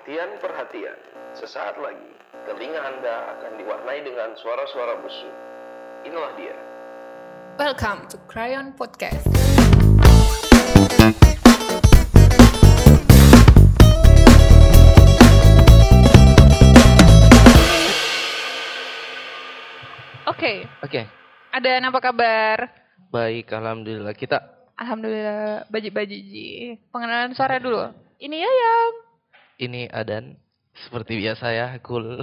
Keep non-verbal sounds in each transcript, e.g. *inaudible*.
Perhatian-perhatian, sesaat lagi telinga Anda akan diwarnai dengan suara-suara busuk. Inilah dia. Welcome to Crayon Podcast. Oke, Oke, ada apa kabar? baik alhamdulillah kita Alhamdulillah, baji-baji ji. Pengenalan suara dulu. Ini Yayang. Ini Adan seperti biasa ya cool.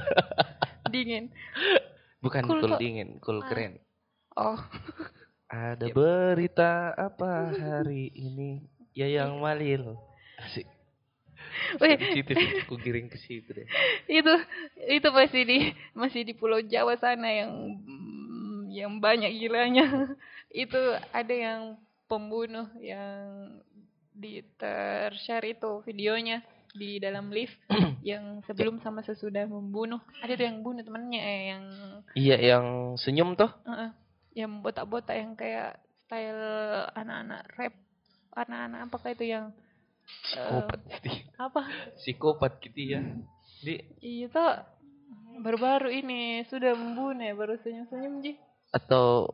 *laughs* Dingin. Bukan Cool cool, dingin, cool Ah. keren. Oh, Ada berita apa hari ini? Ya yang malil. Asik. Wih. Aku giring ke situ deh. itu itu masih di masih di Pulau Jawa sana yang yang banyak gilanya. itu ada yang pembunuh yang di tershare itu videonya di dalam lift *clears throat* yang sebelum sama sesudah membunuh. Ada tuh yang bunuh temennya eh, yang Iya yang senyum tuh. Heeh. yang botak-botak yang kayak style anak-anak rap anak-anak apakah itu yang eh, Psikopat gitu. apa Psikopat gitu ya. Di iya tuh baru-baru ini sudah membunuh ya baru senyum-senyum ji atau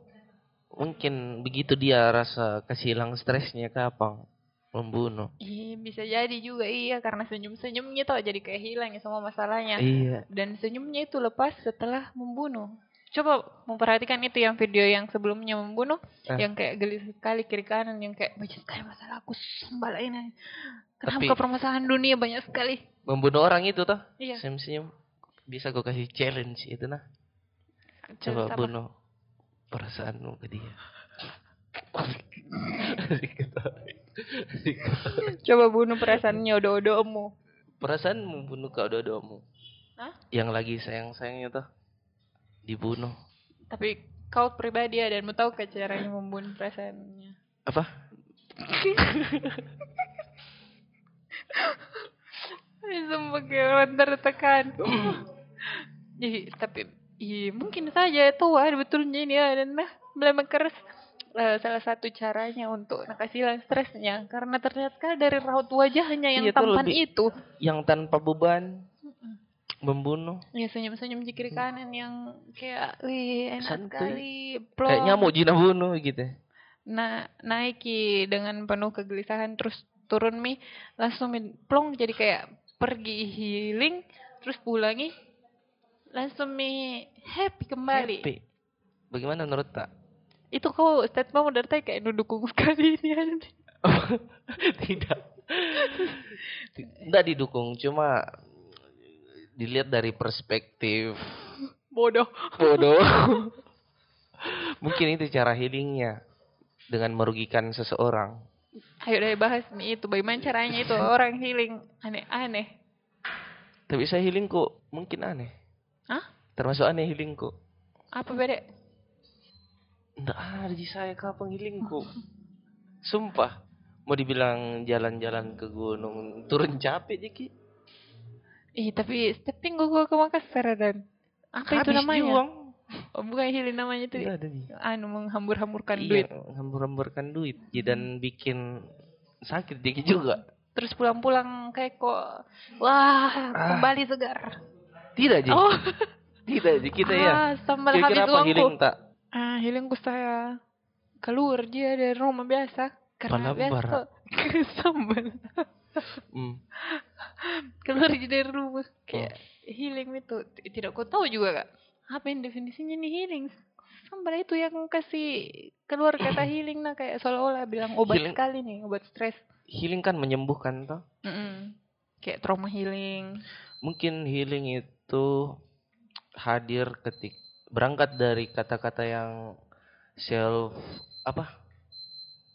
mungkin begitu dia rasa kasih hilang stresnya kapan membunuh. iya bisa jadi juga iya karena senyum-senyumnya tuh jadi kayak hilang ya semua masalahnya Iya. dan senyumnya itu lepas setelah membunuh coba memperhatikan itu yang video yang sebelumnya membunuh Ah. yang kayak geli sekali kiri kanan yang kayak banyak sekali masalah aku sambal ini kenapa Tapi- permasalahan dunia banyak sekali Membunuh orang itu tuh. iya Senyum-senyum. Bisa gue kasih challenge itu nah. Coba Sama. bunuh perasaanmu ke dia. *laughs* *laughs* Coba bunuh perasaannya odo-odomu Perasaanmu bunuh ke dodomu. Hah? Yang lagi sayang-sayangnya tuh dibunuh. tapi kau pribadi ada dan mau tahu ke caranya membunuh perasaannya Apa? Sumpah kayak orang tertekan. Jadi, tapi iya, mungkin saja itu ada betulnya ini ya dan nah memang keras eh, salah satu caranya untuk nakasi hilang stresnya karena ternyata dari raut wajahnya yang Iya, tampan lebih- itu Yang tanpa beban membunuh. ya senyum-senyum di kiri kanan yang kayak wih enak Santuy. sekali Kayak plong. nyamuk jina bunuh gitu. nah naiki dengan penuh kegelisahan terus turun mi langsung mi plong jadi kayak pergi healing terus pulangi langsung mi happy kembali Happy. Bagaimana menurut tak? Itu kau statement udah tadi kayak dukung sekali ini. *laughs* Tidak. Tidak didukung, cuma dilihat dari perspektif bodoh bodoh. *laughs* Mungkin itu cara healingnya dengan merugikan seseorang. ayo deh bahas nih itu bagaimana caranya itu orang healing aneh-aneh Tapi saya healing kok mungkin aneh. Hah? Termasuk aneh healing kok. apa beda Nggak ada di saya kapan healing kok. *laughs* Sumpah. Mau dibilang jalan-jalan ke gunung turun capek dikit. Ih, tapi stepping gua ke Makassar dan apa itu Habis namanya? uang. Oh, bukan healing namanya itu. Nggak ada nih. Anu menghambur-hamburkan Iya, duit. hambur-hamburkan duit ya, dan bikin sakit dikit juga. Terus pulang-pulang kayak kok wah, Ah. kembali segar. Tidak Ji. Oh, Tidak Ji kita ya. ah, sambal habis Kira-kira apa uangku. healing tak? Ah, healingku saya keluar dia dari rumah biasa. Karena biasa kok *laughs* sambal. Hmm. *laughs* keluar dia dari rumah Oh. kayak healing itu tidak kau tahu juga kak apa yang definisinya nih healing sambal itu yang kasih keluar kata *clears throat* healing nah kayak seolah-olah bilang obat Healing. sekali nih obat stres Healing kan menyembuhkan toh. Mm-mm. kayak trauma healing Mungkin healing itu hadir ketik berangkat dari kata-kata yang self apa?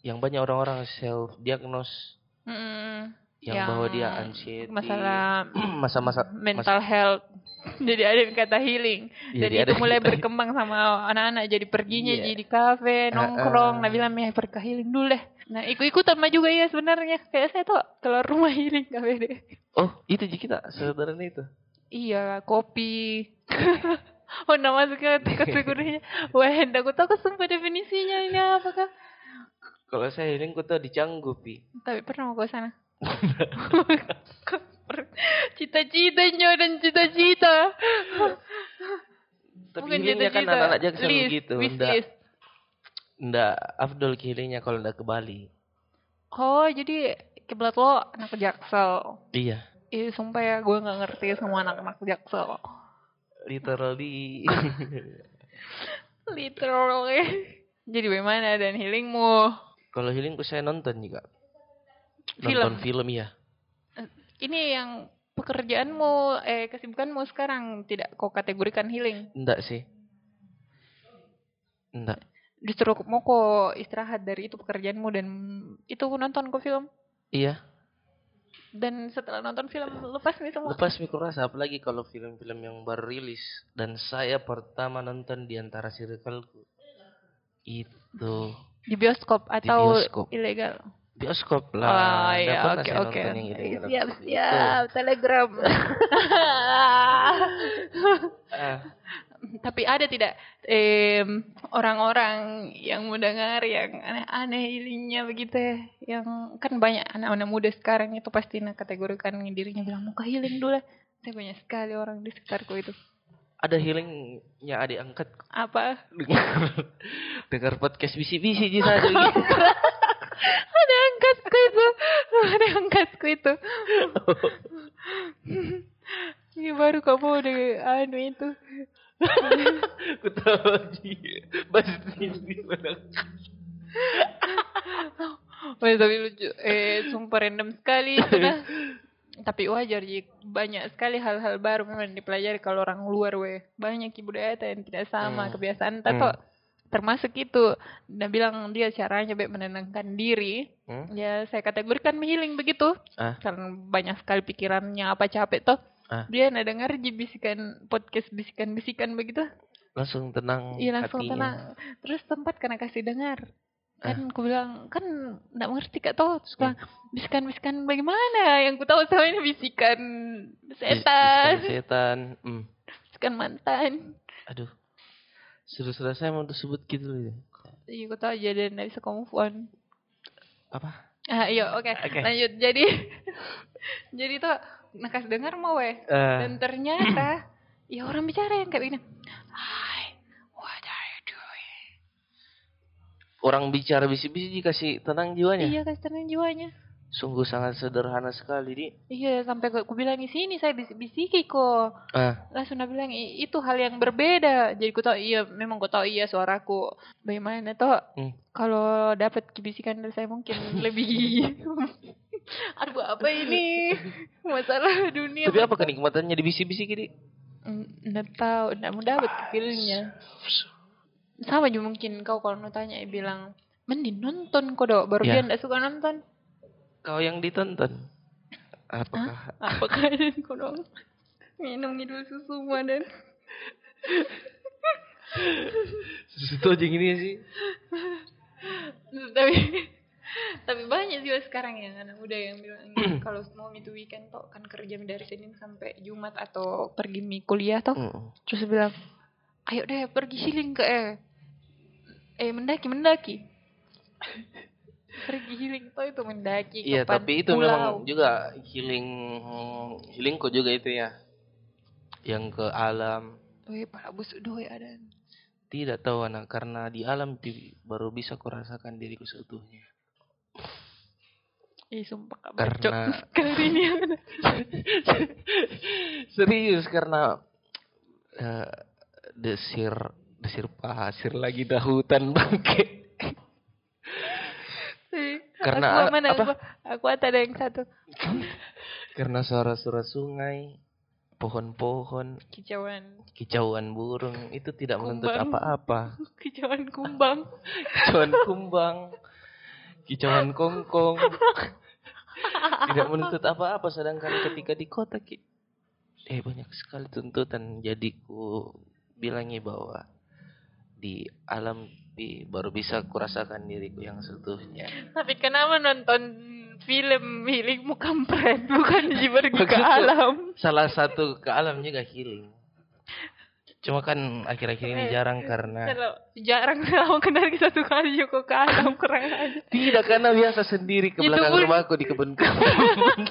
Yang banyak orang-orang self diagnose. Mm-mm. yang, bahwa dia anxiety. masalah *clears throat* masa-masa mental health. *laughs* Jadi ada yang kata healing. Iya, jadi dia itu mulai berkembang sama anak-anak. Jadi perginya Iya. jadi kafe nongkrong. Ah. nah bilang ya pergi healing dulu deh. Nah ikut-ikutan mah juga ya sebenarnya. Kayak saya tuh keluar rumah *laughs* healing kafe deh. Oh, itu Ji kita saudaranya itu. iya kopi *laughs* oh nama masuk ke kategorinya wah hendak aku tahu sumpah definisinya ini apakah Kalau saya healing ku tuh dicanggupi. tapi pernah mau ke sana *laughs* *laughs* Cita-citanya dan cita-cita. Tapi Bukan healingnya kan cita-cita. anak-anak List, begitu. nggak afdol healingnya kalau nggak ke Bali. Oh, jadi kiblat lo anak jaksel. Iya. Ih, sumpah ya, gue gak ngerti sama anak-anak jaksel. Literally. *laughs* Literally. Jadi bagaimana dan healingmu? kalau healingku saya nonton juga. Film. Nonton film ya. Ini yang pekerjaanmu, eh kesibukanmu sekarang tidak kau kategorikan healing. Enggak sih. Enggak. Justru mau kau istirahat dari itu pekerjaanmu dan itu nonton kau film. Iya. Dan setelah nonton film lepas nih semua. Lepas mikro rasa apalagi kalau film-film yang baru rilis dan saya pertama nonton di antara circleku itu Di bioskop atau bioskop. ilegal? bioskop Oh lah. Nggak iya, oke oke. nonton yang ilegal. Siap siap, telegram. Ah, *laughs* *laughs* Tapi ada tidak em, orang-orang yang mendengar yang aneh-aneh healingnya begitu ya? Yang kan banyak anak-anak muda sekarang itu pasti nak kategorikan dirinya bilang mau ke healing dulu. lah." Saya banyak sekali orang di sekitarku itu. ada healingnya adik angkat Apa? dengar *laughs* dengar podcast bisi-bisi di *laughs* sana ada angkatku itu. Ada angkatku itu. *laughs* Ini baru kamu udah anu itu. Dia pasti di mana. Tapi lucu. Eh, sumpah random sekali itu dah. Tapi wajar Ji. banyak sekali hal-hal baru memang dipelajari kalau orang luar weh. Banyak ibu budaya yang tidak sama Hmm. kebiasaan tato. Termasuk itu. Dia bilang dia caranya baik menenangkan diri. Hmm? Ya saya kategorikan healing begitu. Ah. Karena banyak sekali pikirannya apa capek toh. Ah. Dia nak dengar Ji bisikan podcast bisikan-bisikan begitu. Langsung tenang Iya langsung hatinya. tenang. Terus tempat karena kasih dengar. Ah. Kan aku bilang, kan nggak mengerti kak toh. Terus bilang, bisikan-bisikan bagaimana? Yang ku tahu selama ini bisikan Bis- setan, bisikan setan. Hmm. bisikan mantan. Aduh. Sudah-sudah saya mau disebut gitu ya. Iya, aku tahu aja dan nggak bisa on. Apa? Ah, iya, oke. Oke. Lanjut. Jadi, *laughs* jadi tuh nakas dengar mau weh. Eh, Dan ternyata, *clears throat* ya orang bicara yang kayak begini. Hi, what are you doing? orang bicara bisi-bisi dikasih tenang jiwanya. Iya, kasih tenang jiwanya. Sungguh sangat sederhana sekali, Di. Iya, sampai aku bilang di sini saya bisik-bisiki kok. Ah, langsung bilang "I- itu hal yang berbeda jadi ku tahu iya memang ku tahu iya suaraku bagaimana toh Hmm. kalau dapat kebisikan dari saya mungkin *laughs* lebih *laughs* aduh apa ini masalah dunia tapi apa kenikmatannya di bisi-bisi Di? nggak tahu nggak mau dapat feelingnya sama juga mungkin kau kalau mau tanya bilang mending nonton kok dok baru Ya. dia nggak suka nonton Kau yang ditonton. Apakah apa kalian kok dong minum ngidul susu dan sesuatu aja gini sih? tapi tapi banyak juga sekarang yang anak muda yang bilang *clears throat* kalau mau itu weekend toh kan kerja dari Senin sampai Jumat atau pergi mi kuliah toh Mm. terus bilang ayo deh pergi healing ke eh eh mendaki mendaki pergi healing toh itu mendaki Iya, tapi itu pulau. memang juga healing healingku juga itu ya. Yang ke alam. Weh, para busuk doi ada Tidak tahu anak karena di alam baru bisa kurasakan diriku seutuhnya. Ih, sumpah Karena- sekali ini. *laughs* Serius karena eh, desir desir pasir lagi dah hutan bangke. Karena aku mana apa? aku, aku ada yang satu Karena suara-suara sungai, pohon-pohon, kicauan kicauan burung itu tidak menuntut apa-apa. *laughs* kicauan kumbang Kicauan kumbang, kicauan kongkong. Tidak menuntut apa-apa sedangkan ketika di kota ki eh banyak sekali tuntutan jadi ku bilangnya bahwa di alam pi baru bisa kurasakan diriku yang seutuhnya. Tapi kenapa nonton film healingmu kampret bukan *laughs* pergi ke alam? Salah satu ke alam juga healing. Cuma kan akhir-akhir ini Eh, jarang karena Kalau jarang *laughs* kalau kenal satu kali kok ke alam *laughs* kurang aja. tidak karena biasa sendiri ke Itu belakang pun- rumahku di kebun kebun.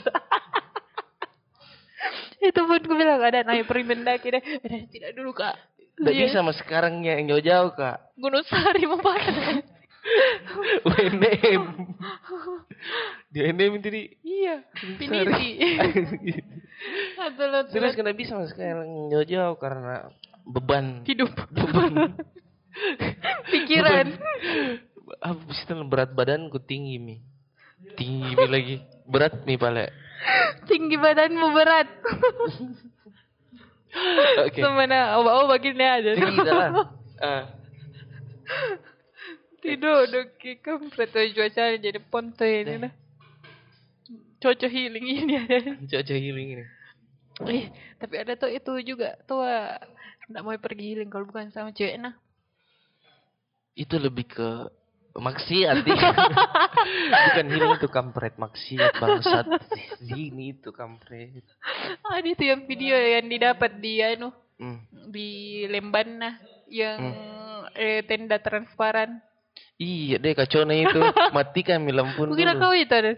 pun gue bilang ada ayo pergi mendaki deh. Eh, tidak dulu kak. Nggak Iya. bisa mas sekarangnya yang jauh-jauh kak. Gunung Sari mau pakai. *laughs* UNM. Di UNM itu di. iya. Pinisi. Terus *laughs* kena bisa mas sekarang yang jauh-jauh karena beban. hidup. Beban. *laughs* Pikiran. Habis itu berat badanku tinggi mi. Tinggi mi lagi. Berat mi pale. Tinggi badanmu berat. Oke. Semana obat-obat gini aja. Tidak lah. Ah. Tidur dok kampret tuh cuaca jadi ponte ini nah. Cocok healing ini ada. Cuaca healing ini. Eh, tapi ada tuh itu juga tuh nggak mau pergi healing kalau bukan sama cewek nah. Itu lebih ke maksiat Di. *laughs* Bukan healing itu kampret maksiat bangsat. Ini itu kampret. Ada tuh yang video yang didapat di anu Hmm. di Lemban nah yang eh, tenda transparan. Iya deh kacau itu. *laughs* Matikan mi lampu Kira dulu. kau itu ada.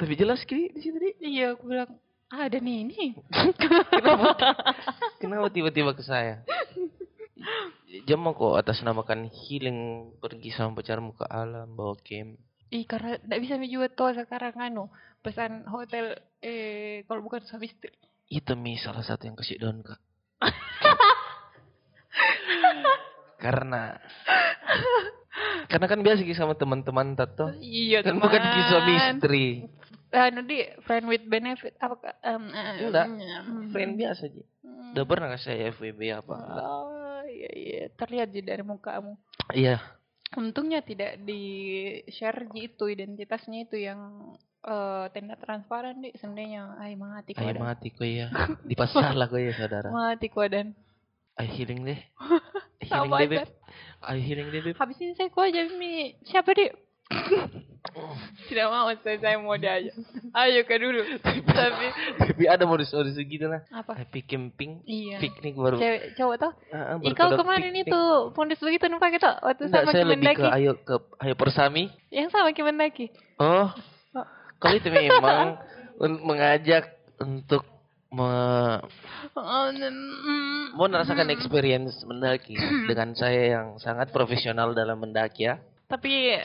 Tapi jelas kiri di deh. Iya, aku bilang ada nih ini. *laughs* Kenapa tiba-tiba ke saya? Jam kok atas namakan healing pergi sama pacarmu ke alam bawa camp. Ih, karena nggak bisa juga tuh sekarang anu pesan hotel eh kalau bukan suami istri. Itu mi salah satu yang kasih down kak. *laughs* karena karena kan biasa sama teman-teman tato Iya, kan teman. bukan Ki suami istri Anu di friend with benefit apa em, Enggak. friend biasa aja Hmm. udah pernah kasih saya FWB apa? Oh, iya iya, terlihat sih dari mukamu. iya. Untungnya tidak di share itu identitasnya itu yang eh, tenda transparan deh sebenarnya ay mati kau dan mati kok ya *laughs* di pasar lah kok ya saudara. Mati kau dan ayo healing deh. *laughs* Healing deh beb. ayo healing deh beb. Habis ini saya kau aja mi. Siapa dia *laughs* tidak mau saya saya mau dia aja. Ayo ke dulu. *laughs* Tapi tapi ada modus-modus gitu lah apa? Happy camping iya. piknik baru cewek cowok tuh Ah, ah, baru kau kemarin piknik. itu pondus begitu numpang itu waktu Enggak, sama saya lebih ke ayo ke ayo persami. Yang sama Kemendaki Oh, Oh. kalau itu memang *laughs* mengajak untuk me- Oh, mm, mau merasakan experience mendaki dengan saya yang sangat profesional dalam mendaki ya. tapi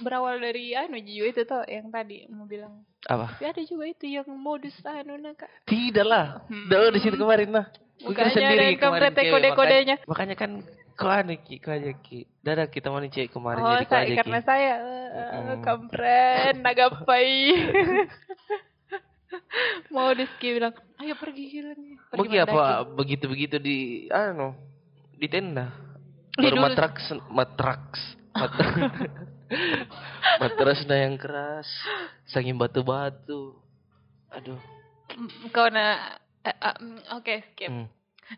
berawal dari anu Jiu itu tuh yang tadi mau bilang Apa? tapi ada juga itu yang modus anu nah kak Tidak lah. Udah di situ kemarin lah. Kan ada yang kampret kode-kodenya. Makanya, makanya kan kau anu Ki, kau aja Ki. Dadah kita mau cek kemarin oh jadi kau aja karena saya Mm-mm. kampret nagapai modus *laughs* Ki bilang ayo pergi hilang pergi Bagi mendaki." apa begitu-begitu di anu di tenda. Di Baru matraks matraks mat- *laughs* matrasnya yang keras. Saking batu-batu. Aduh. Kau na ah, mm, oke skip. Hmm.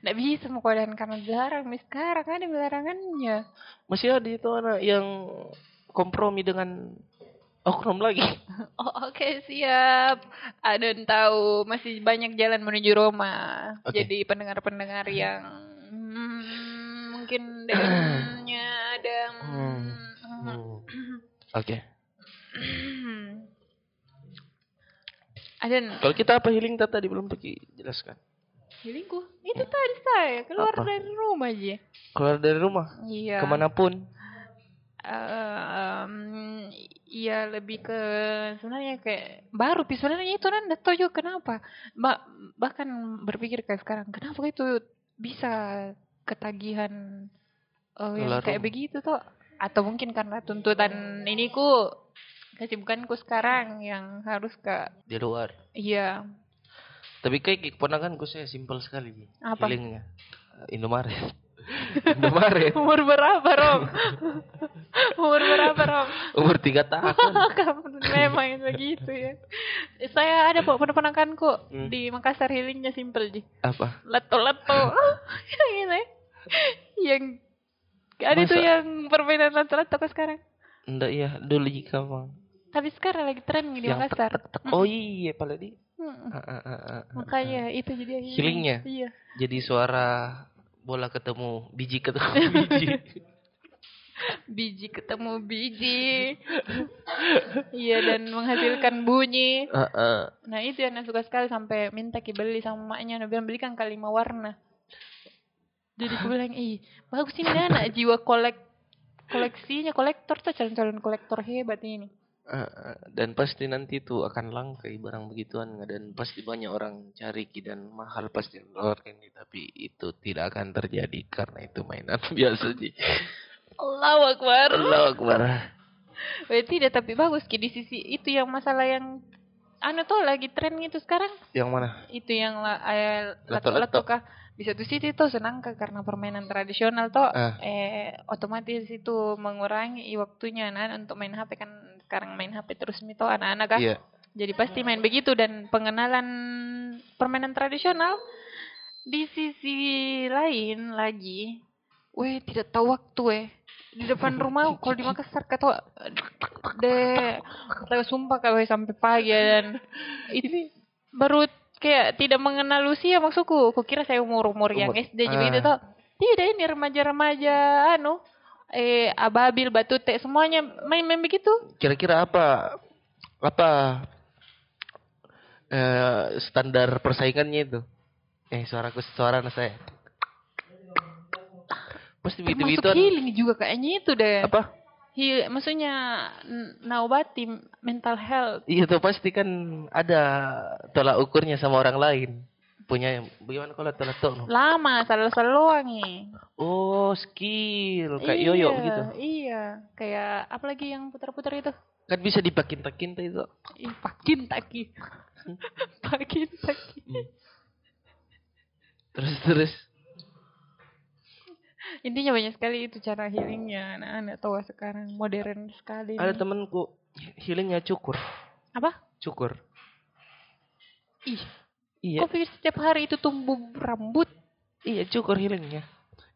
Nggak bisa mau keadaan karena dilarang mis sekarang ada larangannya. Masih ada itu anak yang kompromi dengan oknum lagi. *laughs* Oh oke siap. Ada yang tahu masih banyak jalan menuju Roma. Oke. jadi pendengar-pendengar yang hmm, mungkin *clears throat* dengannya ada hmm, Hmm. Oke. *clears throat* Ada n- kalau kita apa healing tata tadi belum pergi jelaskan. Healingku? Itu tadi saya keluar Apa? dari rumah aja. Keluar dari rumah? Iya. Ke mana pun? Em, iya lebih ke sebenarnya kayak baru sebenarnya itu kan nggak tahu juga kenapa. Ba- bahkan berpikir kayak sekarang kenapa itu bisa ketagihan eh, yang kayak begitu tuh atau mungkin karena tuntutan ini ku kesibukanku sekarang yang harus ke di luar iya tapi kayak keponakanku saya simpel sekali Apa? healingnya Eh, Indomaret *laughs* Indomaret *laughs* umur berapa Rom umur berapa Rom *laughs* umur tiga tahun Kamu memang begitu ya. Saya ada kok peneponakanku Hmm. di Makassar healingnya simple ji. apa Leto-leto. yang ini. Yang ada tuh Masa? yang permainan leto-leto kok sekarang. enggak iya dulu jika bang Tapi sekarang lagi tren di yang Makassar. tek, tek, tek. oh iya pada di Hmm. Ah, ah, ah. Makanya itu jadi healing. Healingnya? Iya. jadi suara bola ketemu biji ketemu *laughs* biji Biji ketemu biji. *laughs* iya dan menghasilkan bunyi. Heeh. Nah itu yang suka sekali sampai minta ki beli sama maknya. Nah bilang belikan kali lima warna. Jadi aku bilang, ih bagus ini anak jiwa kolek koleksinya kolektor tuh calon-calon kolektor hebat ini. Heeh. dan pasti nanti itu akan langka barang begituan dan pasti banyak orang cari dan mahal pasti keluarkan ini tapi itu tidak akan terjadi karena itu mainan *laughs* biasa sih. Allahu Akbar. Allah Akbar. Eh, tidak tapi bagus ki di sisi itu yang masalah yang anu tuh lagi tren itu sekarang Yang mana? itu yang la, eh, Lato-lato. lato-lato kah di satu sisi tuh senang kah karena permainan tradisional tuh Ah. eh otomatis itu mengurangi waktunya anak untuk main HP kan sekarang main HP terus mito anak-anak kah Iya. jadi pasti main begitu. Dan pengenalan permainan tradisional di sisi lain lagi weh tidak tahu waktu weh. Di depan rumah *laughs* kalau di Makassar kata de kata sumpah kau sampai pagi dan itu baru kayak tidak mengenal usia maksudku kukira saya umur umur yang Umur- SD juga itu ah. tuh tidak ini remaja-remaja anu eh ababil batute semuanya main-main begitu Kira-kira apa apa eh, standar persaingannya itu? Eh suaraku suara saya. Pasti begitu termasuk healing juga kayaknya itu deh Apa? Heal, maksudnya n- naobati mental health. Iya tuh pasti kan ada tolak ukurnya sama orang lain. Punya bagaimana kalau tolak ukur? Lama, salah-salah nih. Oh skill kayak yoyo gitu. Iya, kayak apa lagi yang putar-putar itu? Kan bisa dipakin-pakin tuh itu. Ih, pakin taki. *laughs* pakin taki. Terus terus. Intinya banyak sekali itu cara healingnya anak-anak tua sekarang modern sekali. Ada nih. temenku healingnya cukur. apa? Cukur. Ih, Iya. kok pikir setiap hari itu tumbuh rambut? Iya cukur healingnya.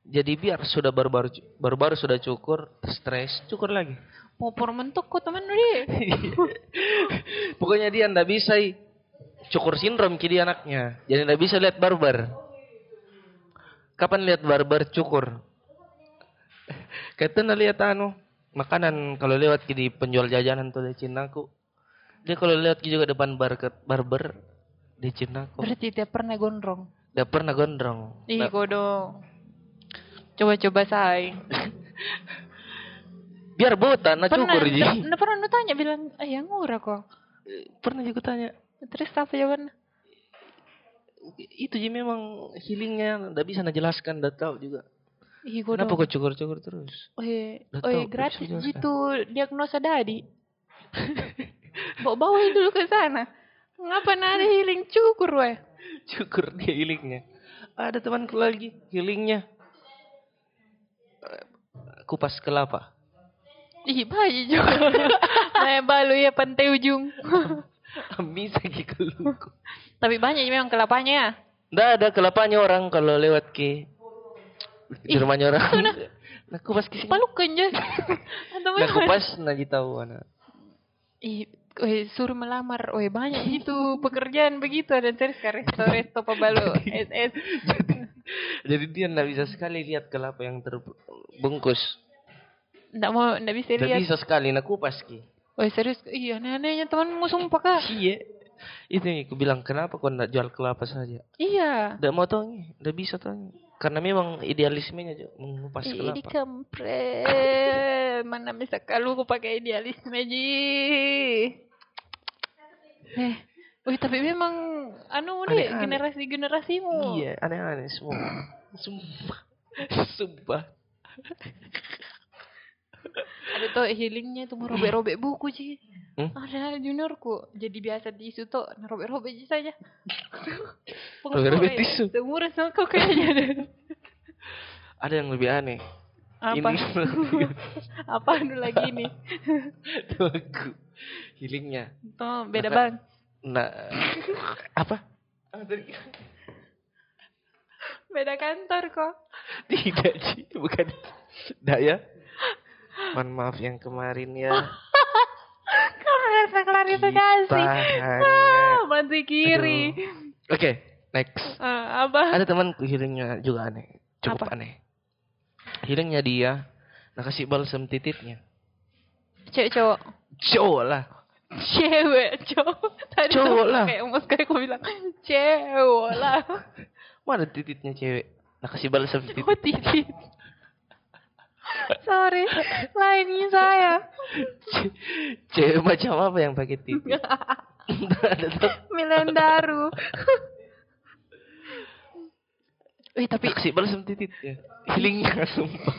Jadi biar sudah baru-baru baru-baru sudah cukur, stres, cukur lagi. Mau mentok kok teman deh. *laughs* Pokoknya dia ndak bisa cukur sindrom jadi anaknya. Jadi ndak bisa lihat barber. Kapan lihat barber cukur? Kata lihat anu makanan kalau lewat di penjual jajanan tuh di Cinaku. Dia kalau lewat juga depan barber barber di Cinaku. Berarti dia pernah gondrong. Udah pernah gondrong. Ih, Nggak- godong. Coba-coba say. biar botak nah pernah, cukur ji. nggak- nggak pernah lu tanya bilang, ah yang murah kok. Pernah juga tanya. Terus apa jawabannya? Itu ji memang healingnya ndak bisa najelaskan, ndak tahu juga. Ih, Kenapa godong. kok cukur-cukur terus? Oh iya, oh iya, gratis gitu diagnosa dadi. *laughs* Bawa-bawa dulu ke sana. Ngapa ada healing cukur weh? Cukur dia healingnya. Ada temanku lagi healingnya. Kupas kelapa. Ih, bayi juga. *laughs* Nah, balu ya pantai ujung. *laughs* Bisa gitu Tapi banyak memang kelapanya. Nggak ada kelapanya orang kalau lewat ke di rumahnya orang. Nah, kupas ke sini. Palukan je. Nah, kupas nah tahu anak. Ih, weh, suruh melamar. Weh, banyak itu pekerjaan begitu. Ada terus ke resto-resto pebalo. SS. Jadi dia nggak bisa sekali lihat kelapa yang terbungkus. Nggak mau, nggak bisa Nggak lihat. bisa sekali nah kupas ki. Weh, serius. Iya, aneh-anehnya temanmu sumpah kak. Iya. Itu yang aku bilang kenapa kau nggak jual kelapa saja? Iya. Nggak mau tahu nih, nggak bisa tahu nih. Karena memang idealismenya mengupas Ih, Ini kelapa. kampret. Mana bisa kalau aku pakai idealisme ji. Eh, wih tapi memang anu nih generasi generasimu. Iya, aneh-aneh semua. Sumpah. Sumpah. Ada tuh healingnya tuh merobek-robek buku sih. Hmm? Ada juniorku jadi biasa di isu tuh robek-robek aja saja. *laughs* Robek-robek tisu. Seumuran sama kau kayaknya. *laughs* Ada yang lebih aneh. Apa? Ini *laughs* Apa anu lagi nih? tuh aku. Healingnya. Tuh beda Maka- bang. Nah, apa? Beda kantor kok. Tidak sih, bukan. Tidak ya. Mohon maaf yang kemarin ya. *laughs* Kamu rasa klarifikasi. Ah, bantu kiri. Oke, next. Ah, apa? Ada temanku healingnya juga aneh. Cukup Apa? aneh. Healingnya dia, nah kasih balsam titiknya. Cewek cowok. Cowok lah. Cewek cowok. Tadi Cowok lah. Kayak emas kayak aku bilang cewek lah. Mana tititnya cewek? Nah kasih balsam titit. Oh titit. Sorry, lainnya saya. Ce- *laughs* cewek macam apa yang pakai tuh. *laughs* Milendaru. Eh tapi Kasih balsam titit ya. Healingnya sumpah.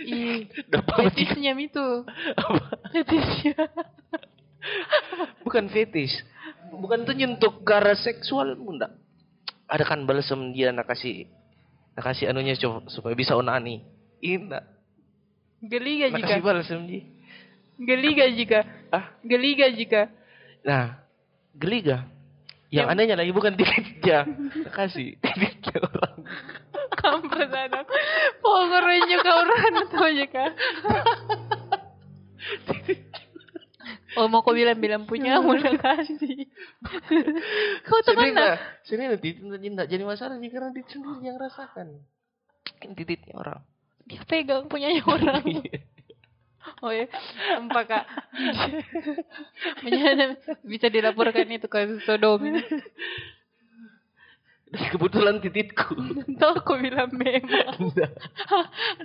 ih, Dapat fetisnya itu. apa? Fetisnya. Bukan fetish. Bukan tuh nyentuh ke arah seksual enggak. Ada kan balsam dia nak kasih kasih anunya coba supaya bisa onani. Indah. Geliga jika. kasih balsam ji. Geliga jika. Ah, Geliga jika. nah, geliga. Yang Yang- anehnya lagi bukan tititnya. Nak kasih tititnya orang. Kampret anak. Pokoknya juga orang tuh jika. *laughs* Oh mau kau bilang-bilang punya mau kasih. *laughs* Kau teman enggak, sini titit enggak jadi masalah nih karena titit sendiri yang rasakan. Kan tititnya orang. Dia pegang punyanya *laughs* orang. Oh ya, apakah Menyana bisa dilaporkan itu ke sodomi? *laughs* Dan kebetulan tititku. *laughs* Tahu aku bilang memang.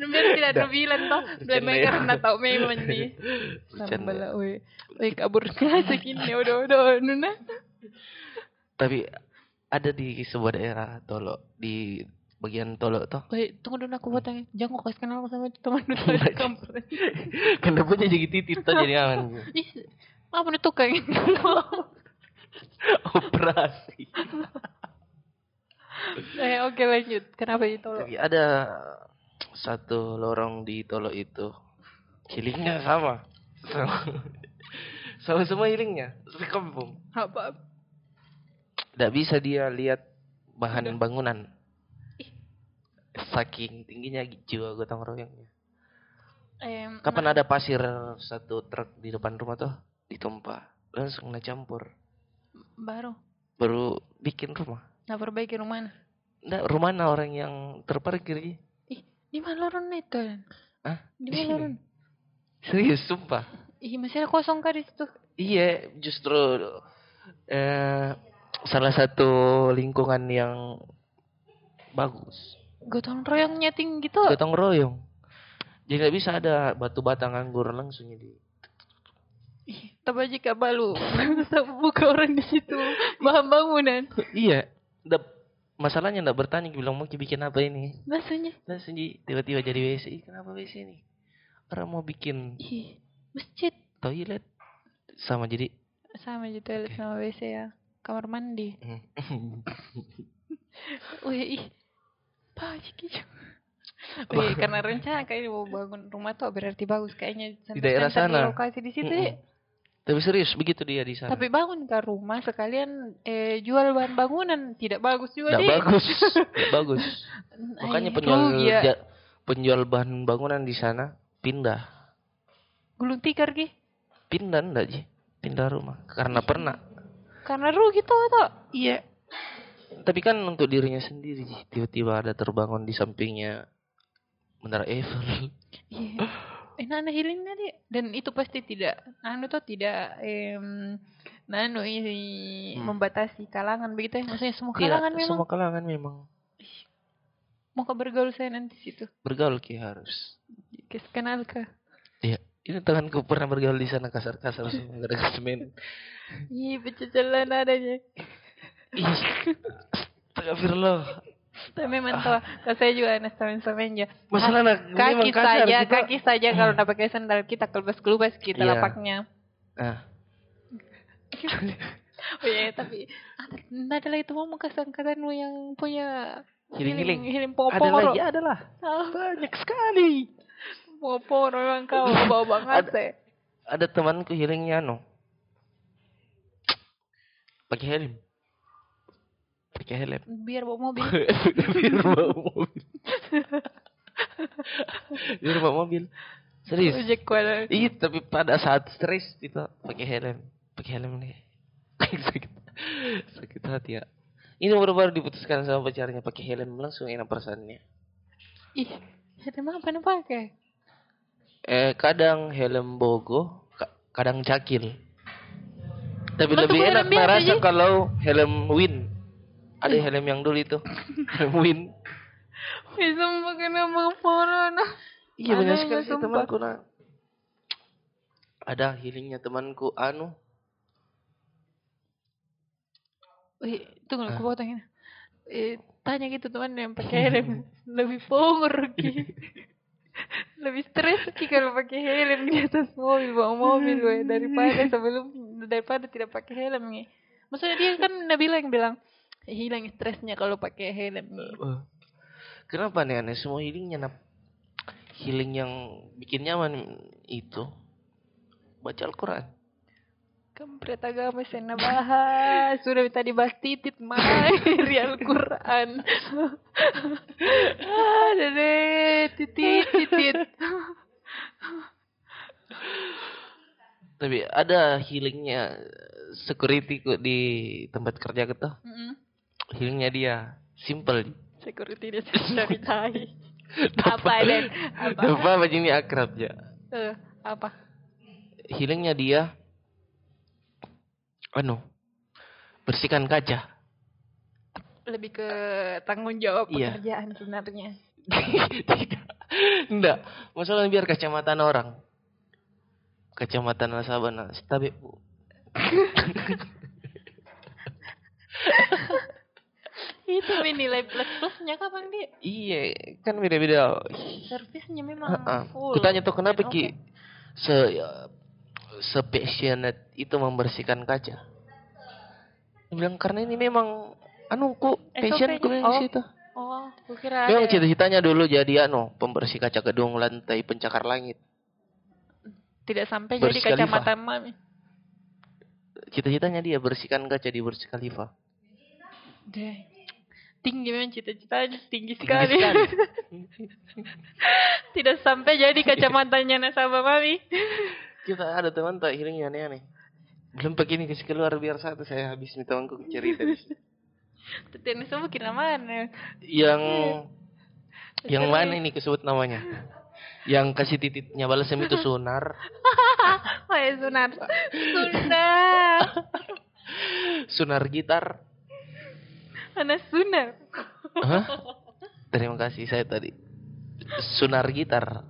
Biar *laughs* tidak ada bilang toh. Ya. karena tahu memang nih. *laughs* Sambal weh. Weh kabur kelas gini, udah udah nuna. Tapi ada di sebuah daerah Tolo di bagian Tolo toh. Weh, tunggu dulu aku buat tanya. Jangan kau kasih kenal sama teman dulu di kampret. Kenapa jadi titit toh jadi aman. Ih, apa nih tukang? Operasi. *laughs* Eh, oke lanjut. Kenapa ditolak? Tapi ada satu lorong di Tolo itu. Healingnya sama. Sama. *laughs* Sama semua healingnya. Sekampung. Apa? Tidak bisa dia lihat bahan bangunan. Saking tingginya jiwa gotong royongnya. Em, Kapan ada pasir satu truk di depan rumah tuh ditumpah, langsung na campur. baru. Baru bikin rumah. Nah, perbaiki rumah. Nggak, rumah na orang yang terparkir. Ih, di mana lorong itu? Hah? Di mana lorong? *laughs* Serius, sumpah. Ih, masih ada kosong kah di situ? Iya, justru eh, salah satu lingkungan yang bagus. Gotong royongnya tinggi tuh. Gotong royong. Jadi nggak bisa ada batu bata nganggur langsung di. Ih, tapi jika balu buka orang di situ bahan bangunan. iya, nggak masalahnya nggak bertanya bilang mau bikin apa ini. Maksudnya, ji, tiba-tiba jadi WC. Kenapa WC ini? Orang mau bikin ih, masjid toilet sama jadi sama aja toilet sama WC ya. Kamar mandi. *laughs* Wih, ih. Pajik itu. Wih, karena rencana kayaknya mau bangun rumah tuh berarti bagus kayaknya Di daerah sana. lokasi di situ Mm-mm. ya. Tapi serius begitu dia di sana. Tapi bangun ke rumah sekalian eh, jual bahan bangunan tidak bagus juga deh. bagus, *laughs* bagus. Makanya Ay, penjual ya. ja- penjual bahan bangunan di sana pindah, gulung tikar ki. pindah enggak ji, pindah rumah karena pernah. Karena rugi tuh tuh. Iya. Tapi kan untuk dirinya sendiri tiba-tiba ada terbangun di sampingnya menara Eiffel. Iya. *laughs* nana hilingnya dia. Dan itu pasti tidak, anu tuh tidak, em, nano ini Hmm. membatasi kalangan begitu ya. Maksudnya semua Tidak, kalangan memang. semua kalangan memang Mau ke bergaul saya nanti situ. bergaul ki harus. Kes kenal ke. Iya, ini tanganku pernah bergaul di sana kasar-kasar semua gara-gara semen. Ih, pececelan adanya. Ih, Astagfirullah. Tapi memang tuh, kalau saya juga anak semen-semen ya. Masalah nak Kaki saja, kita. kaki saja kalau udah pakai sandal kita kelubas-kelubas kita Iya. lapaknya. Nah, Oh iya, tapi ada, ada lagi tuh mau kasih angkatanmu yang punya Healing-healing. healing ada pokok-pokok. lagi, ada lah. Ah, Banyak sekali. Pokok memang kau bawa banget Ada- sih. Ada temanku healingnya no. Pakai helm. Pakai helm. Biar bawa mobil. *laughs* Biar bawa mobil. Biar bawa mobil. Serius. Iya, tapi pada saat stres itu pakai helm. Pakai helm nih. *laughs* sakit. Sakit hati ya. Ini baru-baru diputuskan sama pacarnya pakai helm langsung enak perasaannya. Ih, helm apa nih pakai? Eh kadang helm bogo, ka- kadang cakil. Tapi tuh lebih enak merasa kalau helm win. Ada helm yang dulu itu. *laughs* helm win. Sumpah kenapa corona? Iya Anehnya, sekali sih temanku nah. Ada healingnya temanku anu. Wih, tunggu, Ah. aku potong ini. Eh, tanya gitu teman yang pakai helm *laughs* lebih power Ki. *laughs* lebih stres Ki kalau pakai helm di atas mobil bawa mobil weh daripada sebelum daripada tidak pakai helm nih. Maksudnya dia kan Nabila yang bilang hilang stresnya kalau pakai helm nih. Eh, Kenapa nih aneh semua healingnya nap healing yang bikin nyaman itu baca Al-Quran. Kampret agama saya bahas sudah tadi bahas titit main *laughs* di Al-Quran. *laughs* Ada deh titit titit. Tapi ada healingnya security kok di tempat kerja kita. Mm-mm. Healingnya dia simple. Security dia dari tai. *laughs* Apa dan apa? Apa ini akrab ya. Eh, apa? Healingnya dia anu bersihkan kaca. Lebih ke tanggung jawab Iya. pekerjaan sebenarnya. *laughs* Tidak. Enggak. Masalah biar kacamata orang. Kacamata nasabah stabil bu. *laughs* Itu nilai plus plusnya kapan dia? Iya, kan beda-beda. Servisnya memang Heeh. full. Kutanya tuh kenapa Dan Ki se se passionate itu membersihkan kaca. Dia bilang karena ini memang anu ku passion ku yang Oh. situ. Oh, kukira Memang ada. cita-citanya dulu jadi anu pembersih kaca gedung lantai pencakar langit. Tidak sampai Burj jadi kacamata mami. Cita-citanya dia bersihkan kaca di Burj Khalifa. Deh. Tinggi memang cita-citanya tinggi Tinggi sekali. sekali. *laughs* Tidak sampai jadi kacamatanya nasabah mami. Kita ada teman tak healingnya aneh-aneh. Belum begini kasih keluar biar satu saya habis nih temanku cerita di sini. Tapi nasabah kira mana? Yang yang Serius. mana ini kesebut namanya? Yang kasih titiknya balasem itu sunar. *laughs* Oh ya sunar. Sunar. *laughs* Sunar gitar. Anak sunar. Hah? Terima kasih saya tadi. Sunar gitar.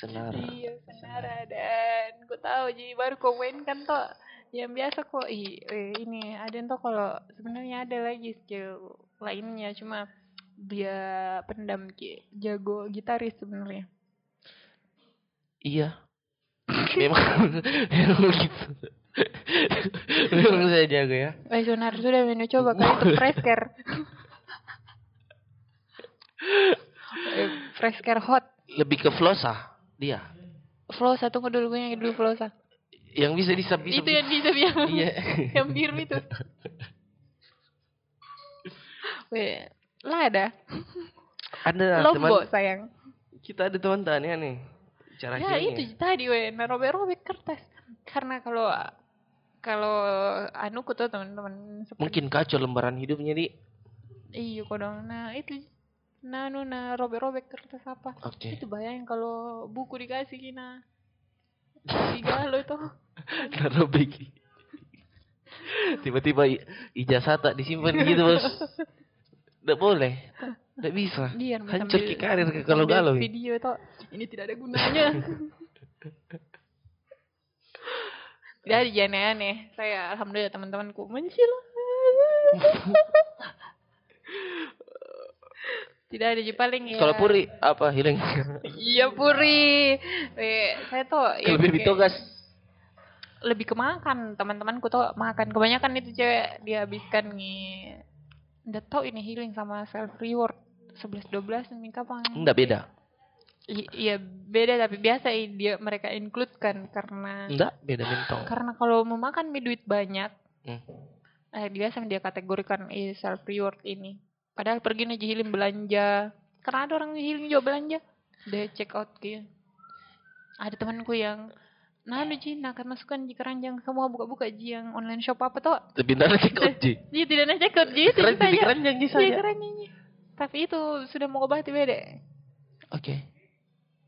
Sunar. Iya sunar dan ku tahu jadi baru komen kan toh yang biasa kok ih, eh, ini ada toh kalau sebenarnya ada lagi skill lainnya cuma dia pendam ki jago gitaris sebenarnya Iya. *laughs* Memang *laughs* memang gitu. Memang saya jago ya. Eh Sunar sudah minum coba kali itu fresker. eh, *laughs* fresker hot. Lebih ke flosa dia. Flosa tunggu dulu gue yang dulu Flosa. Yang bisa disap-disap. Itu yang bisa yang Iya. *laughs* yang biru itu. Weh, lah ada. Ada teman sayang. kita ada teman tanya nih. Cara Ya itu tadi weh, nah robek-robek kertas. Karena kalau kalau anu ku tuh teman-teman Mungkin kacau lembaran hidupnya di. Iya kodong. Nah itu nah anu nah robek-robek kertas apa? Oke. Itu bayangin kalau buku dikasih kina. Digalo itu. *laughs* Taruh begi. Tiba-tiba ijazah tak disimpan gitu bos. Tidak boleh. Tidak bisa. Dia Hancur ki karir ke kalau galau. Video itu ini tidak ada gunanya. *laughs* Tidak ada jangan aneh. Saya alhamdulillah teman-temanku mencilah. *laughs* Tidak ada paling ya. Kalau Puri apa healing? Iya Puri. Eh, saya tuh baby kayak- togas. lebih ke makan teman-temanku tuh makan kebanyakan itu cewek dihabiskan nih udah tau ini healing sama self reward 11 12 ini kapan Enggak beda. Iya beda tapi biasa dia mereka include kan karena Enggak beda bentong. karena kalau mau makan mie duit banyak Hmm. eh biasa dia kategorikan i self reward ini padahal pergi aja healing belanja karena ada orang healing juga belanja dia check out gitu ada temanku yang nah lu Ji, nah akan masukkan di keranjang semua buka-buka Ji yang online shop apa tuh Tapi ntar check out Ji. *laughs* dia tidak nak check out Ji keranjang Ji Iya saja. keranjangnya tapi itu sudah mau obati beda Oke.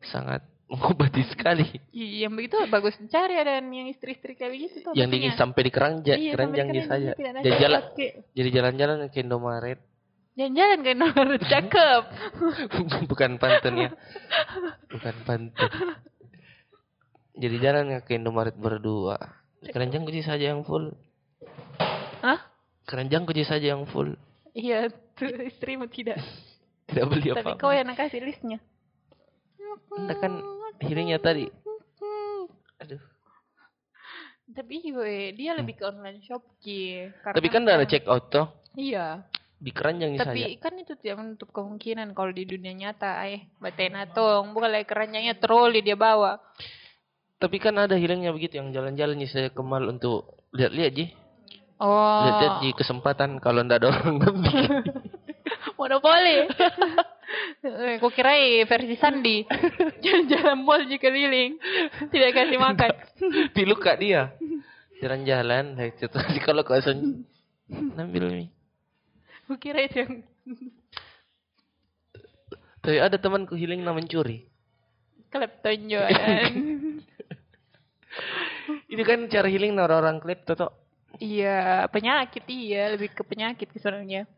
Sangat *laughs* mengobati sekali. Iya, yang begitu bagus cari ada yang istri-istri kayak begitu tuh. yang dingin sampai di keranjang, Iya, keranjang saja. tidak ada Jadi jalan, jadi jalan-jalan ke Indomaret. Jalan-jalan kan nomor *laughs* cakep. *laughs* Bukan pantun ya. Bukan pantun. Jadi jalan ke Indomaret berdua. Keranjang kunci saja yang full. Hah? Keranjang kunci saja yang full. Iya, tuh istrimu tidak. Tidak beli Tapi apa-apa. kau yang kasih listnya. Anda kan healingnya tadi. Aduh. Tapi gue, dia lebih ke online shop Ki. Karena. Tapi kan udah ada check out toh. Iya. Di keranjang nih. Tapi kan itu tidak menutup kemungkinan kalau di dunia nyata, eh, batena tong, bukan lagi keranjangnya troli dia bawa. Tapi kan ada healingnya begitu yang jalan-jalan nih saya kemal untuk lihat-lihat ji. Oh, Lihat-lihat di kesempatan kalau ndak ada orang. *laughs* monopoli. Kau *laughs* kira versi Sandi, *laughs* jalan-jalan mall juga keliling, tidak kasih makan. *laughs* Pilu kak dia. Jalan-jalan, terus kalau kosong ambil nih. Kau kira itu yang Tapi ada temanku healing nama mencuri. klep tonjolan. Itu kan cara healing orang-orang klep toh. Iya, penyakit iya, lebih ke penyakit sebenarnya.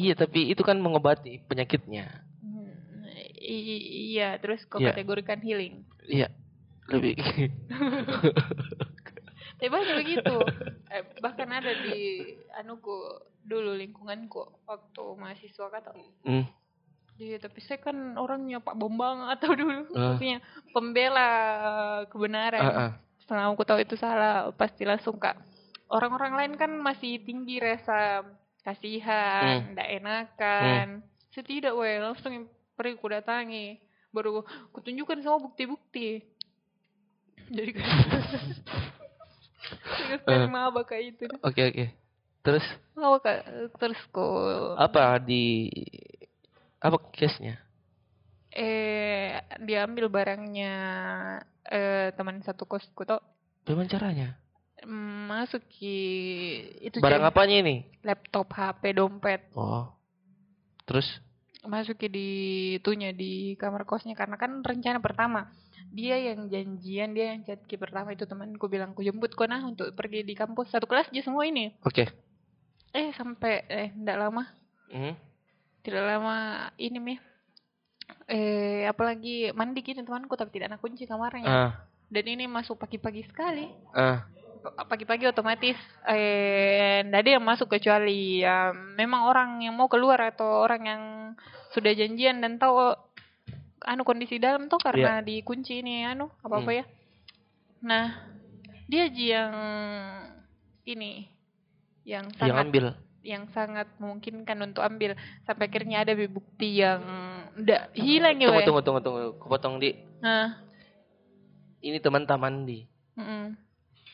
Iya, tapi itu kan mengobati penyakitnya. Hmm, i- iya, terus kau Iya. kategorikan healing. Iya. Lebih *laughs* Tapi banyak begitu. Eh, bahkan ada di anuku dulu lingkunganku waktu mahasiswa kata. hmm. Iya, tapi saya kan orangnya Pak Bombang atau dulu maksudnya pembela kebenaran. Ah, ah. Setelah aku tahu itu salah, pasti langsung kak. Orang-orang lain kan masih tinggi rasa. Kasihan, ndak enakan. Saya tidak, weh, langsung pergi ku datangi. Baru kutunjukkan semua bukti-bukti. Jadi kan. *laughs* Terus maba kayak itu. Oke, oke. Terus Maba kak, terus ku apa di apa case-nya? eh diambil barangnya eh teman satu kosku tuh Bagaimana caranya? Masuk ki itu Barang apanya ini? laptop HP dompet. Oh. Terus? Masuk ki di itunya di kamar kosnya. Karena kan rencana pertama dia yang janjian dia yang chat pertama. Itu temanku bilang ku jemput kau nah untuk pergi di kampus. Satu kelas aja semua ini. Oke. eh sampai eh ndak lama. Hmm. tidak lama ini mi eh apalagi mandi gitu temanku tapi tidak ada kunci kamarnya. Ah, dan ini masuk pagi-pagi sekali. Ah. Pagi-pagi otomatis eh ada yang masuk kecuali ya memang orang yang mau keluar atau orang yang sudah janjian dan tahu anu kondisi dalam tuh karena dikunci ini anu apa apa Hmm. ya nah dia ji yang ini yang Yang sangat ambil. yang sangat memungkinkan untuk ambil sampai akhirnya ada bukti yang ndak hilang ya Tunggu, tunggu, tunggu, tunggu. Kupotong di. nah Ini teman taman di. mm-mm.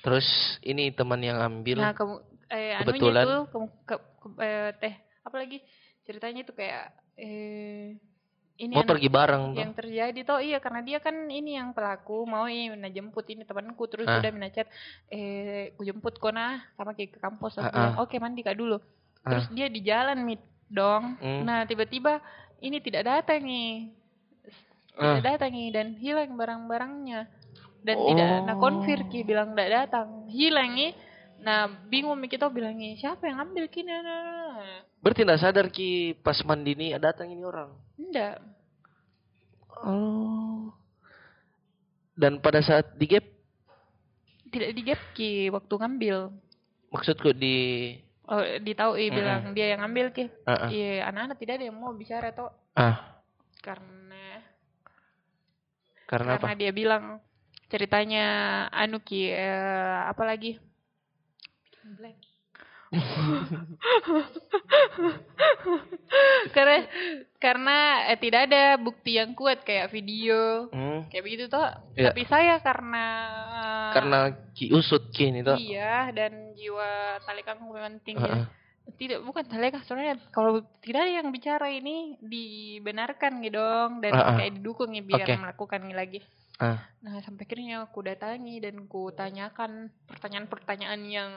Terus ini teman yang ambil. Nah, kamu eh Kebetulan. tuh kamu ke, ke- eh, teh apa lagi ceritanya itu kayak eh ini mau pergi bareng tuh. yang terjadi toh iya karena dia kan ini yang pelaku mau ini mina jemput ini temanku terus Ah. udah mina chat eh ku jemput kau nah sama kayak ke kampus aku Ah, bilang, ah. oke mandi kak dulu Ah. terus dia di jalan mit dong Hmm. nah tiba-tiba ini tidak datang nih Ah. tidak datang nih dan hilang barang-barangnya dan tidak nah Oh. konfir ki bilang tidak datang hilang nih nah bingung mi kita bilang nih siapa yang ambil kini nah, nah, nah. Berarti nggak sadar ki pas mandi ini datang ini orang. enggak Oh. Dan pada saat di gap tidak digap ki waktu ngambil maksudku di oh ditahu eh, Mm-mm. bilang dia yang ambil ki ah ah. iya anak-anak tidak ada yang mau bicara toh Ah, karena karena karena apa? dia bilang ceritanya anu ki eh, apa lagi Blank. *laughs* karena karena eh, tidak ada bukti yang kuat kayak video Hmm, kayak begitu toh Iya. tapi saya karena karena ki usut ki ini tuh. iya dan jiwa tali kangkung memang tinggi Ah, ah. Tidak bukan taleka soalnya kalau tidak ada yang bicara ini dibenarkan gitu dong dan Ah, ah. kayak didukung ya biar Oke. melakukan ini lagi Ah. nah sampai akhirnya aku datangi dan ku tanyakan pertanyaan-pertanyaan yang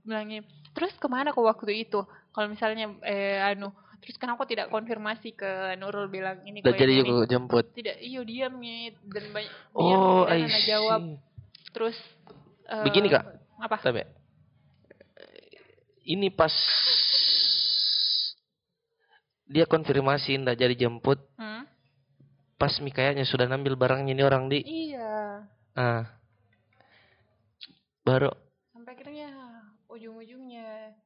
bilangnya terus ke mana kok waktu itu kalau misalnya eh anu terus kan aku tidak konfirmasi ke Nurul bilang ini kok jadi ini. jemput. tidak iyo diam nih dan banyak Oh, diam, I dan jawab terus eh, Begini, Kak. apa Tapi ini pas dia konfirmasi ndak jadi jemput, Hmm? pas mi kayaknya sudah ngambil barangnya ini orang di. iya Ah. Baru sampai akhirnya ujung-ujungnya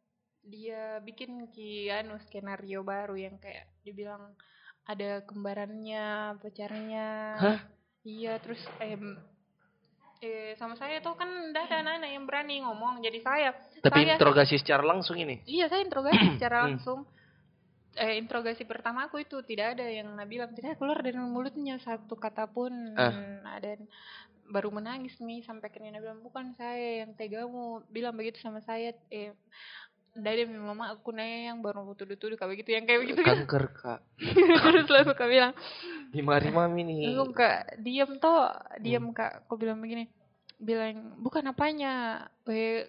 dia bikin ki anu skenario baru yang kayak dibilang ada kembarannya pacarnya Hah? iya terus em eh sama saya tuh kan nggak ada anak-anak yang berani ngomong jadi saya tapi saya interogasi secara langsung ini. iya saya interogasi *clears throat* secara Hmm. langsung eh interogasi pertama aku itu tidak ada yang bilang tidak keluar dari mulutnya satu kata pun Ah. ada baru menangis nih sampai akhirnya dia bilang bukan saya yang tegamu bilang begitu sama saya eh dari mama aku nanya yang baru tuduh-tuduh kayak begitu yang kayak begitu kan Kanker *laughs* kak. terus lalu kak bilang Di mari mami nih. Lalu kak diam toh diam kak aku bilang begini bilang bukan apanya eh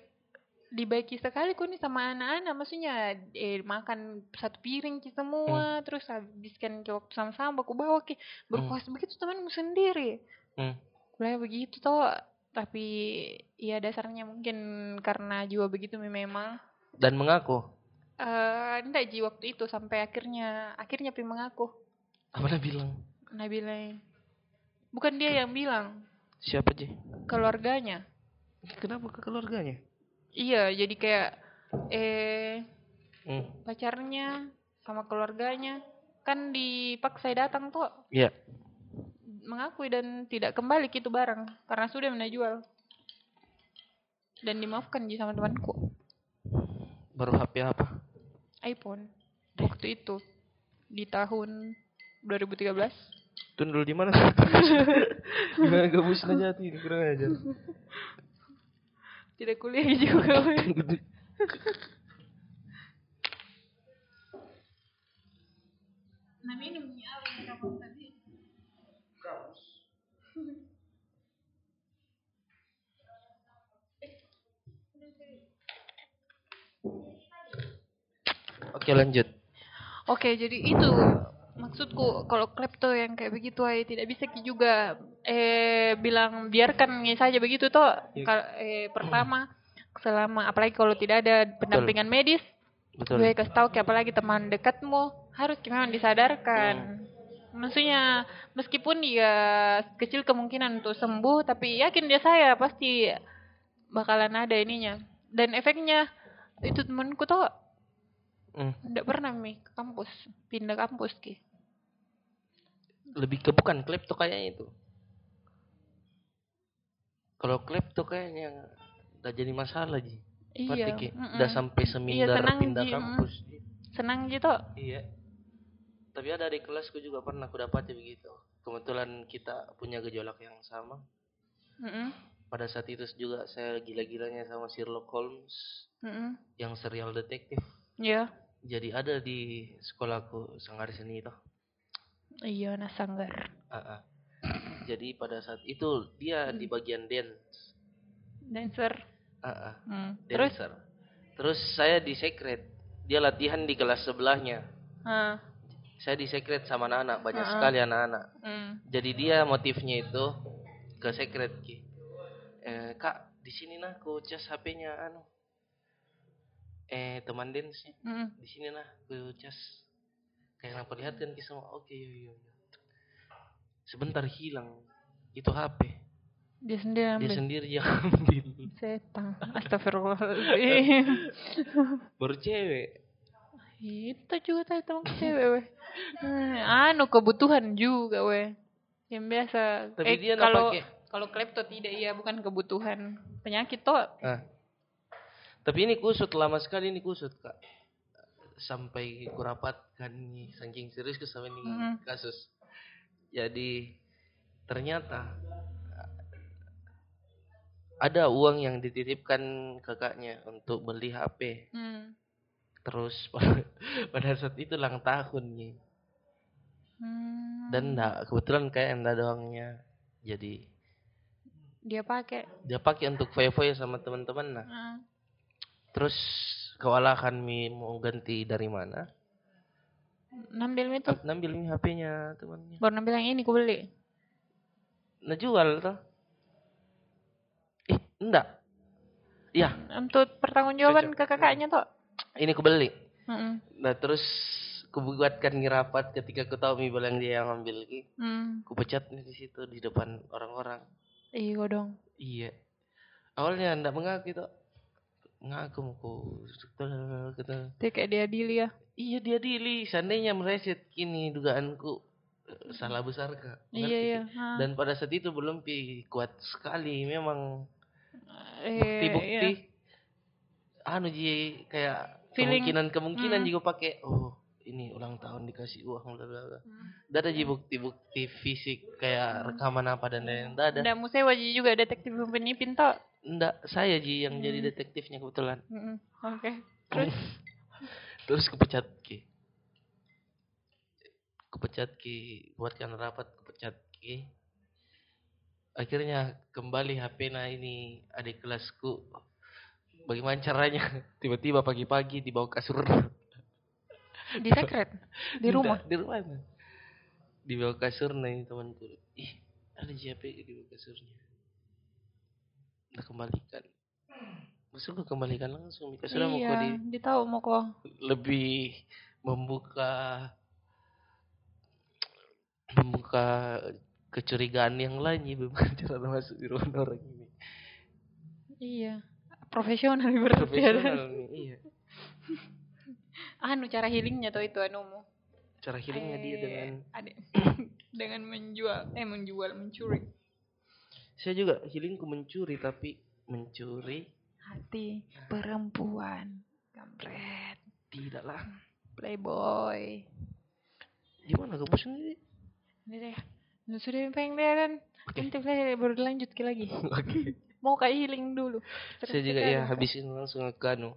dibaiki sekali kok nih sama anak-anak maksudnya eh makan satu piring ki semua terus habiskan ke waktu sama-sama aku bawa ki berpuas begitu temanmu sendiri Hmm. Kuliah begitu toh tapi ya dasarnya mungkin karena jiwa begitu memang Dan mengaku. eh enggak ji waktu itu sampai akhirnya akhirnya Pi mengaku Apa dia bilang? Nabila bukan dia yang bilang Siapa Ji? keluarganya Kenapa ke keluarganya? Iya jadi kayak eh Hmm. pacarnya sama keluarganya kan dipaksa datang tuh Iya. mengakui dan tidak kembali gitu barang karena sudah menjual dan dimaafkan ji sama temanku Baru HP apa? iPhone waktu itu di tahun 2013 Tundul di mana? *laughs* Gimana gabus ini kurang ajar. *laughs* tidak kuliah juga nah minumnya apa Oke lanjut. Oke, jadi itu maksudku kalau klepto yang kayak begitu ay tidak bisa ki juga eh bilang biarkan saja begitu toh. Kal- eh pertama selama apalagi kalau tidak ada pendampingan medis, Betul. gue kasih tahu ki apalagi teman dekatmu harus memang disadarkan. Maksudnya meskipun dia kecil kemungkinan untuk sembuh, tapi yakin dia saya pasti bakalan ada ininya. Dan efeknya itu temanku tuh Hmm. tidak pernah mi ke kampus, pindah kampus ki. Lebih ke bukan klepto kayaknya itu. Kalau klepto kayaknya udah jadi masalah Ji. Iya. Ki. mm-mm. Udah sampai semindar senang, pindah Ji, mm. kampus. Senang gitu. Iya. Tapi ada di kelasku juga pernah aku dapati begitu. Kebetulan kita punya gejolak yang sama. Mm-mm. Pada saat itu juga saya gila-gilanya sama Sherlock Holmes Mm-mm. yang serial detektif. Iya. Jadi ada di sekolahku Sanggar Seni itu. Iya, nasanggar. Ah, ah. Jadi pada saat itu dia di bagian dance. Dancer. Ah, ah. Hmm. Terus, Dancer. Terus saya di secret. Dia latihan di kelas sebelahnya. ah, Saya di secret sama anak-anak, banyak Ah, ah. sekali anak-anak. hmm. Jadi dia motifnya itu ke secret ki. Eh, kak, di sini nah aku cas HP-nya anu. Eh, teman dance Mm. di sini nah aku cas. Kayak yang perlihatkan ki semua. Oke, yo yo yo. Sebentar hilang. Itu HP. Dia sendiri Dia ambil. sendiri yang ambil. Setan. *laughs* Astagfirullahaladzim. Baru cewek. Itu juga tadi teman cewek, weh. Hmm, anu kebutuhan juga, weh. Yang biasa. Tapi eh, dia nggak kalau kalau klepto tidak iya bukan kebutuhan penyakit toh. Ah. Tapi ini kusut lama sekali ini kusut kak. Sampai kurapatkan nih saking serius ke sama ini Mm. kasus. Jadi ternyata ada uang yang dititipkan kakaknya untuk beli HP. Hmm. Terus *laughs* pada, saat itu ulang tahun nih. Hmm. Dan enggak, kebetulan kayak enggak ada uangnya. Jadi dia pakai. dia pakai untuk foya-foya sama teman-teman nah. Ah. Terus kewalahan mi mau ganti dari mana? Nambil itu. Nambil nih HP-nya temannya. Baru nambil yang ini ku beli. Nah jual tuh. Eh, enggak. Ya, Untuk pertanggungjawaban ke kakaknya tuh. ini ku beli. Mm Nah terus ku buatkan ngirapat ketika ku tahu mi bilang dia yang ambil ki. Hmm. Ku pecat di situ di depan orang-orang. Iya dong. Iya. Awalnya enggak mengaku itu. Ngaku mau ku kata. Dia kayak dia adili ya. Iya dia dili. Seandainya mereset kini dugaanku eh, salah besar kak. Iya Ngerti, iya. Ha. Dan pada saat itu belum pi kuat sekali. Memang Eh, bukti-bukti. iya. Anu ji kayak Feeling. kemungkinan-kemungkinan Hmm. juga pakai. Oh ini ulang tahun dikasih uang bla bla bla. Hmm. Tidak ada ji bukti-bukti fisik kayak rekaman apa dan lain-lain. Ada. Nggak musai wajib juga detektif penipin toh. Enggak, saya Ji yang jadi Hmm. detektifnya kebetulan. Mm-mm. Oke. Terus *laughs* Terus kepecat Ki. Kepecat Ki, buatkan rapat kepecat Ki. Akhirnya kembali HP nah ini adik kelasku. Bagaimana caranya? *laughs* Tiba-tiba pagi-pagi *laughs* di bawah kasur. di sekret di rumah. Di rumah. Di bawah kasur nah ini temanku. Ih, ada HP di bawah kasurnya. Nah kembalikan. Maksud gue kembalikan langsung. Mika sudah mau kok di iya, dia tahu mau kok. lebih membuka membuka kecurigaan yang lain ya cara *laughs* masuk di rumah orang ini Iya. Profesional *laughs* berarti ya. profesional nih iya *laughs* Anu cara healingnya tuh itu anumu. cara healingnya dia Eh, dengan *coughs* dengan menjual eh menjual mencuri saya juga healingku mencuri tapi mencuri hati perempuan. Kampret. tidaklah Playboy. gimana kamu sendiri Ini deh. Sudah pengen deh kan. Oke. Nanti saya baru lanjut ke lagi. *laughs* oke Mau kayak healing dulu. saya juga ya habisin langsung ke anu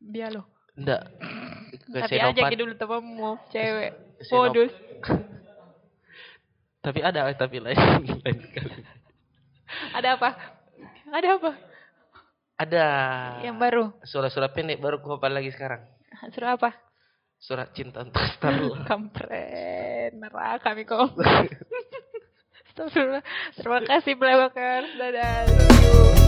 Biar loh. enggak ke Tapi aja senopat gitu dulu temanmu cewek. Modus. *laughs* tapi ada tapi lain *laughs* lain kali Ada apa? Ada apa? ada Yang baru. surat-surat pendek baru ku hafal lagi sekarang Suruh apa? surat cinta untuk Starla *laughs* Kampret. Neraka nih *laughs* kok. Terima kasih Playwalkers. Dadah.